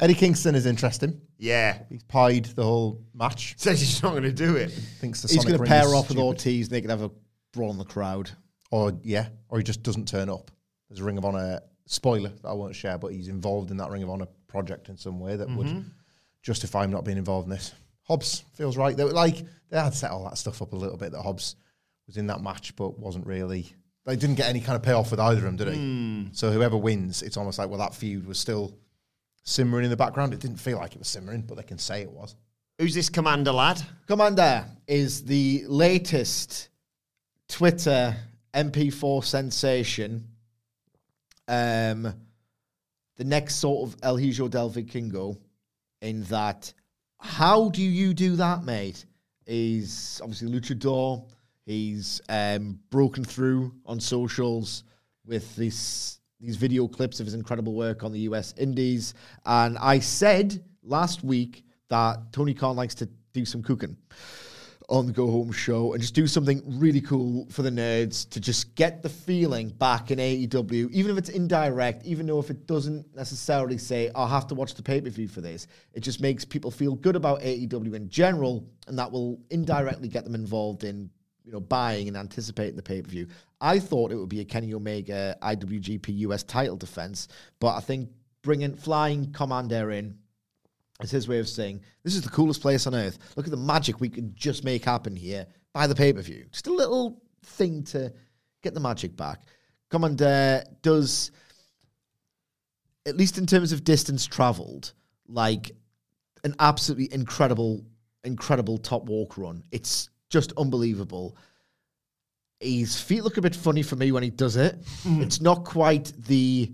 Eddie Kingston is interesting. Yeah. He's pied the whole match. Says he's not going to do it. Thinks the He's going to pair off with stupid. Ortiz. They can have a brawl in the crowd. Or yeah, or he just doesn't turn up. There's a Ring of Honor spoiler that I won't share, but he's involved in that Ring of Honor project in some way that would mm-hmm. justify him not being involved in this. Hobbs feels right. They were like they had set all that stuff up a little bit that Hobbs was in that match, but wasn't really. They didn't get any kind of payoff with either of them, did they? Hmm. So whoever wins, it's almost like well that feud was still simmering in the background. It didn't feel like it was simmering, but they can say it was. Who's this commander lad? Commander is the latest Twitter MP4 sensation. Um, the next sort of El Hijo del Vikingo, in that, how do you do that, mate? He's obviously luchador. He's um, broken through on socials with this these video clips of his incredible work on the US Indies. And I said last week that Tony Khan likes to do some cooking on the Go Home show and just do something really cool for the nerds to just get the feeling back in AEW, even if it's indirect, even though if it doesn't necessarily say, I'll have to watch the pay per view for this, it just makes people feel good about AEW in general, and that will indirectly get them involved in you know, buying and anticipating the pay per view. I thought it would be a Kenny Omega IWGP US title defense, but I think bringing flying Commander in is his way of saying this is the coolest place on earth. Look at the magic we can just make happen here by the pay per view. Just a little thing to get the magic back. Commander does, at least in terms of distance traveled, like an absolutely incredible, incredible top walk run. It's just unbelievable. His feet look a bit funny for me when he does it. It's not quite the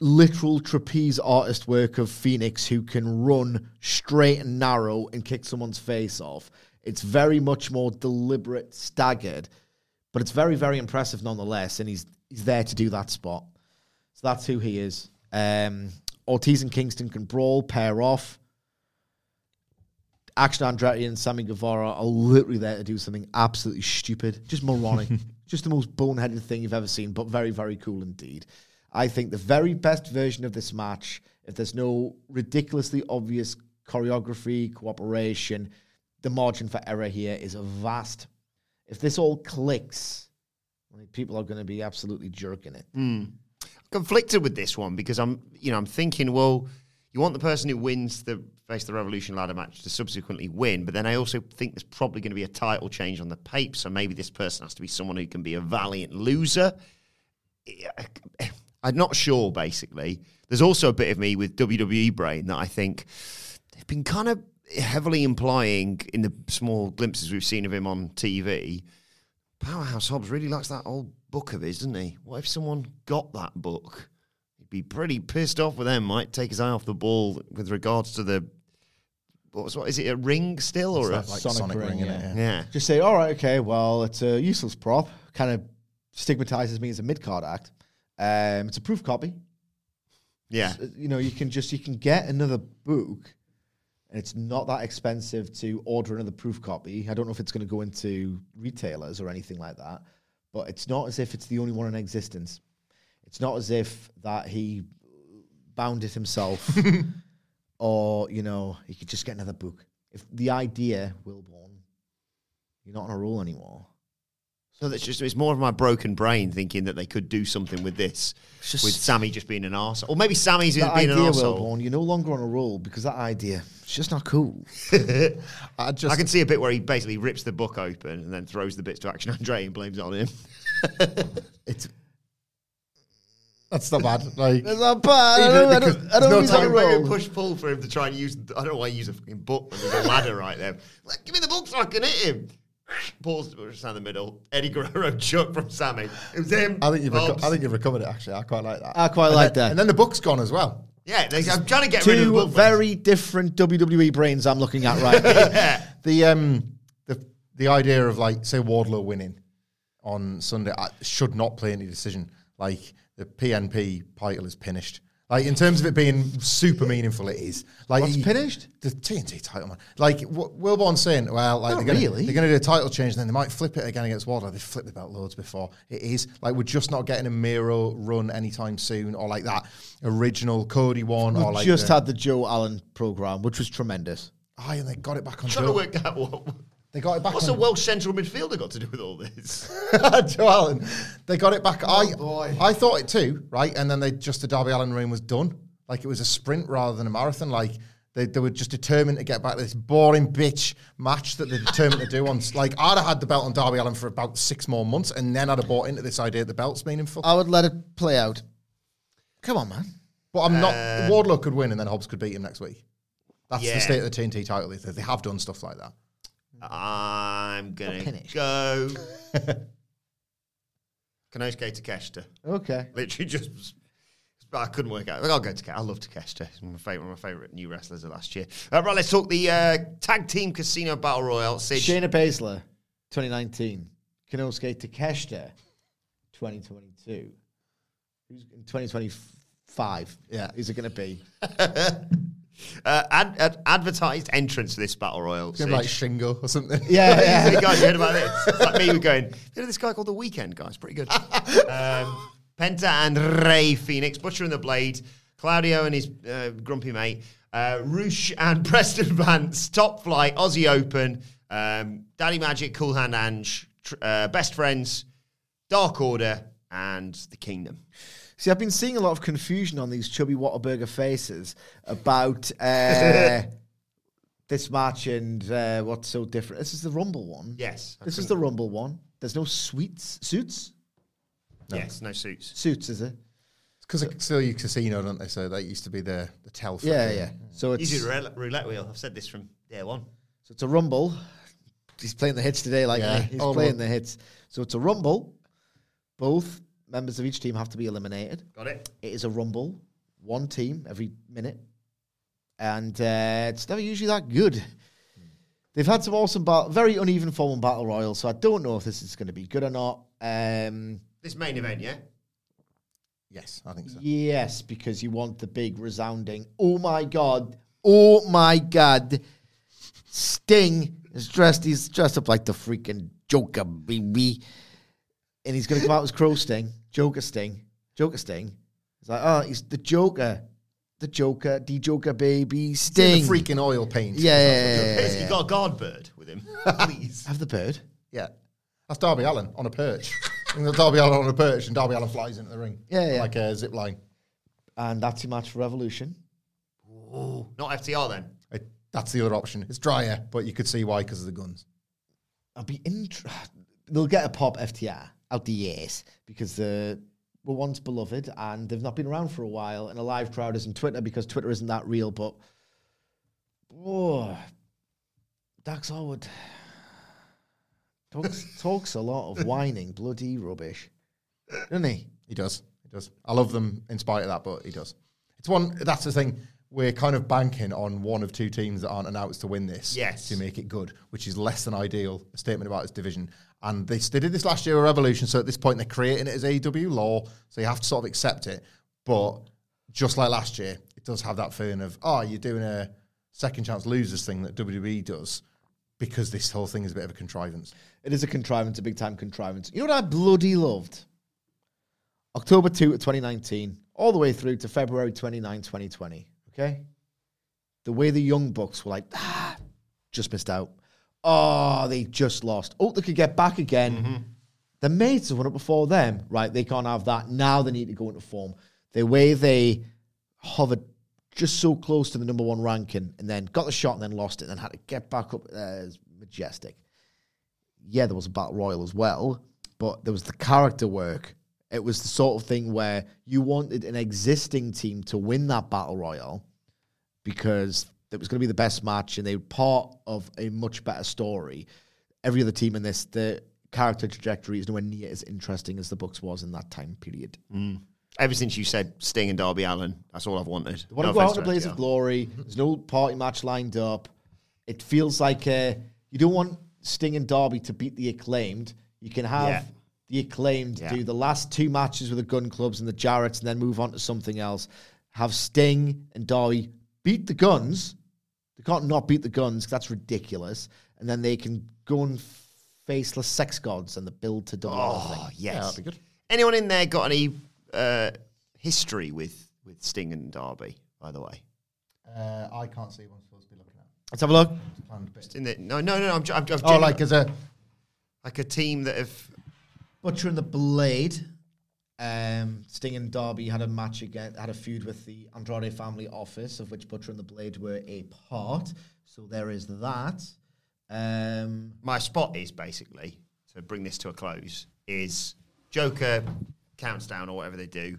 literal trapeze artist work of Fenix who can run straight and narrow and kick someone's face off. It's very much more deliberate, staggered, but it's very, very impressive nonetheless. And he's he's there to do that spot. So that's who he is. Um, Ortiz and Kingston can brawl, pair off. Action Andretti and Sammy Guevara are literally there to do something absolutely stupid, just moronic, just the most boneheaded thing you've ever seen, but very, very cool indeed. I think the very best version of this match, if there's no ridiculously obvious choreography, cooperation, the margin for error here is vast. If this all clicks, I mean, people are going to be absolutely jerking it. Mm. conflicted with this one because I'm, you know, I'm thinking, well, you want the person who wins the face the Revolution ladder match to subsequently win, but then I also think there's probably going to be a title change on the pape, so maybe this person has to be someone who can be a valiant loser. I'm not sure. Basically, there's also a bit of me with WWE brain that I think they've been kind of heavily implying in the small glimpses we've seen of him on TV. Powerhouse Hobbs really likes that old book of his, doesn't he? What if someone got that book? He'd be pretty pissed off with them. Might take his eye off the ball with regards to the what's what is it? A ring still or a Like Sonic, ring, in it. Yeah. yeah? Just say, all right, okay, well, it's a useless prop. Kind of stigmatizes me as a mid card act. Um, it's a proof copy. Yeah. Uh, You know, you can just you can get another book, and it's not that expensive to order another proof copy. I don't know if it's going to go into retailers or anything like that, but it's not as if it's the only one in existence. It's not as if that he bounded himself, or you know, he could just get another book. If the idea, Wilborn, you're not on a roll anymore. So that's just it's more of my broken brain thinking that they could do something with this, just- with Sammy just being an arsehole. Or maybe Sammy's That being an idea, arsehole. Wilborn, you're no longer on a roll because that idea, it's just not cool. I just I can see a bit where he basically rips the book open and then throws the bits to Action Andre and blames it on him. it's that's not bad. Like It's not bad. I don't, I don't, I don't no know if he's on time- a push pull for him to try and use. I don't know why he use a fucking book when there's a ladder right there. Like, give me the book so I can hit him. Paul's just down the middle. Eddie Guerrero chuck from Sammy. It was him. I think you've reco- I think you've recovered it actually. I quite like that. I quite And like then- that. And then the book's gone as well. yeah. They, I'm trying to get rid of the Two book. very different WWE brains I'm looking at right now. The um the the idea of like say Wardlow winning on Sunday I, should not play any decision. Like the TNT title is finished. Like in terms of it being super meaningful, it is. Like What's you- finished? The TNT title, man. Like what Wilborn's saying, well, like Not they're gonna, really. they're going to do a title change, and then they might flip it again against Wardlow. They've flipped the belt loads before. It is like we're just not getting a Miro run anytime soon, or like that original Cody one, or We've like just the, had the Joe Allen program, which was tremendous. Aye, and they got it back on. trying Joe. to work out what. They got it back What's on a Welsh central midfielder got to do with all this? Joe Allen. They got it back. Oh, I boy. I thought it too, right? And then they just the Darby Allin reign was done. Like it was a sprint rather than a marathon. Like They, they were just determined to get back to this boring bitch match that they're determined to do. On like I'd have had the belt on Darby Allin for about six more months, and then I'd have bought into this idea that the belt's meaningful. I would let it play out. Come on, man. But I'm not. Um, Wardlow could win, and then Hobbs could beat him next week. That's Yeah. the state of the TNT title. They, they have done stuff like that. I'm gonna finish. go. Konosuke Takeshita. Okay. Literally just. I couldn't work out. I'll go to. I love Takeshita. He's my favorite. One of my favorite new wrestlers of last year. Uh, right, let's talk the uh, tag team casino battle royal. Sid, Shayna Baszler, 2019. Konosuke Takeshita, 2022. Who's in 2025? Yeah. Who's it going to be? uh, ad, ad, advertised entrance to this battle royal. It's gonna be like Shingo or something. Yeah, Hey yeah. guys, you heard about this? It's like me we're going, you know this guy called The Weeknd, guys? Pretty good. um, Penta and Rey Fenix, Butcher and the Blade, Claudio and his uh, grumpy mate, uh, Roosh and Preston Vance, Top Flight, Aussie Open, um, Daddy Magic, Cool Hand Ange, tr- uh, Best Friends, Dark Order, and The Kingdom. See, I've been seeing a lot of confusion on these chubby Whataburger faces about uh, this match and uh, what's so different. This is the Rumble one. Yes. I This is couldn't- the Rumble one. There's no sweets, suits, Yes, no suits. suits, is it? because it's still use casino, don't they? So that used to be the the tell. For Yeah, the- yeah. So it's Easy roulette, roulette wheel. I've said this from day one. So it's a rumble. He's playing the hits today, like Yeah. me. He's Oh, playing well. the hits. So it's a rumble. Both members of each team have to be eliminated. Got it? It is a rumble, one team every minute, and uh, it's never usually that good. They've had some awesome, ba- very uneven form in battle royal, so I don't know if this is going to be good or not. Um, This main event, yeah? Yes, I think so. yes, because you want the big resounding. Oh my god! Oh my god! Sting is dressed. He's dressed up like the freaking Joker, baby, and he's going to come out as Crow Sting, Joker Sting, Joker Sting. It's like, oh, he's the Joker, the Joker, the Joker, baby, It's Sting. in the freaking oil paint. yeah, yeah, yeah, yeah, Has yeah. he got a guard bird with him? Please. Have the bird. Yeah. That's Darby Allin on a perch. and the Darby Allin on a perch, and Darby Allin flies into the ring. Yeah, yeah. Like a zip line. And that's your match for Revolution. Ooh, not FTR then. It, that's the other option. It's drier, but you could see why because of the guns. I'll be in. They'll get a pop FTR out the years because they were once beloved and they've not been around for a while. And a live crowd isn't Twitter because Twitter isn't that real. But oh, Dax Harwood talks talks a lot of whining, bloody rubbish, doesn't he? He does. He does. I love them in spite of that, but he does. It's one. That's the thing. We're kind of banking on one of two teams that aren't announced to win this Yes. to make it good, which is less than ideal. A statement about this division. And they, they did this last year with Revolution, so at this point they're creating it as AEW law, so you have to sort of accept it. But just like last year, it does have that feeling of, oh, you're doing a second chance losers thing that WWE does because this whole thing is a bit of a contrivance. It is a contrivance, a big time contrivance. You know what I bloody loved? October 2 of 2019, all the way through to February 29, 2020. Okay? The way the Young Bucks were like, ah, just missed out. Oh, they just lost. Oh, they could get back again. The mates have won it before them. Right, they can't have that. Now they need to go into form. The way they hovered just so close to the number one ranking and then got the shot and then lost it and then had to get back up uh, is majestic yeah, there was a battle royal as well, but there was the character work. It was the sort of thing where you wanted an existing team to win that battle royal because it was going to be the best match and they were part of a much better story. Every other team in this, the character trajectory is nowhere near as interesting as the books was in that time period. Ever since you said Sting and Darby Allin, that's all I've wanted. They want No to go out in a blaze of glory. There's no party match lined up. It feels like uh, you don't want Sting and Darby to beat the acclaimed. You can have Yeah. The acclaimed Yeah. do the last two matches with the Gunn Clubs and the Jarretts and then move on to something else. Have Sting and Darby beat the Gunns. They can't not beat the Gunns that's ridiculous. And then they can go and faceless sex gods and the build to Darby. Oh, thing. yes. Yeah, that'd be good. Anyone in there got any uh, history with, with Sting and Darby, by the way? Uh, I can't see what I'm supposed to be looking at. Let's have a look. Planned bit. In the, no, no, no, I'm, I'm, I'm Oh, like as a like a team that have Butcher and the Blade. Um, Sting and Darby had a match again, had a feud with the Andrade family office, of which Butcher and the Blade were a part. So there is that. Um, My spot is basically to bring this to a close is Joker counts down or whatever they do.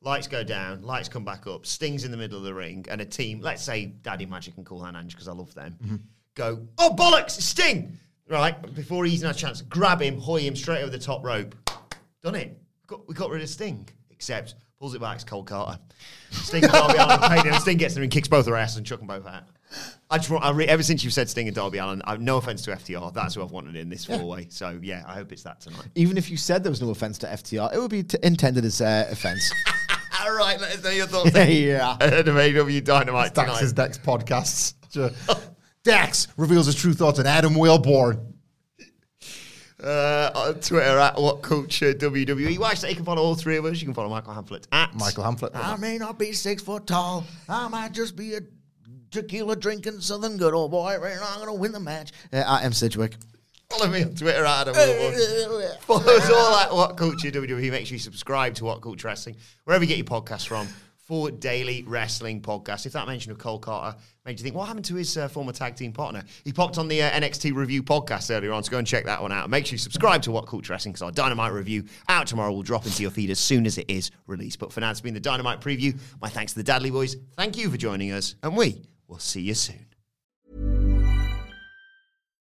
Lights go down, lights come back up, Sting's in the middle of the ring, and a team, let's say Daddy Magic and Cool Hand Ange, because I love them, go, oh bollocks, Sting! Right, before he's had a chance, grab him, hoy him straight over the top rope. Done it. Got, we got rid of Sting. Except pulls it back, it's Cole Karter. Sting and Darby Allin paid him, Sting gets there and kicks both their asses and chuck them both out. I just want, I re, ever since you've said Sting and Darby Allin, I've no offense to FTR, that's who I've wanted in this four way. So yeah, I hope it's that tonight. even if you said there was no offense to FTR, it would be t- intended as uh, offense. All right, let us know your thoughts. yeah. Of AW Dynamite Dax's tonight. Dex podcasts. Dax reveals his true thoughts on Adam Wilborn. Uh, on Twitter at What Culture WWE. Watch that. You can follow all three of us. You can follow Michael Hamflett at Michael Hamflett. I may not be six foot tall. I might just be a tequila drinking southern good old boy. Right now, I'm going to win the match. Uh, I am Sidgwick. Follow me on Twitter at Adam Wilborn. Follow us all at What Culture WWE. Make sure you subscribe to What Culture Wrestling, wherever you get your podcasts from, for daily wrestling Podcast. If that mention of Cole Karter made you think, what happened to his uh, former tag team partner? He popped on the uh, NXT review podcast earlier on, so go and check that one out. Make sure you subscribe to What Culture Wrestling, because our Dynamite review out tomorrow will drop into your feed as soon as it is released. But for now, it's been the Dynamite preview. My thanks to the Dadley Boys. Thank you for joining us, and we will see you soon.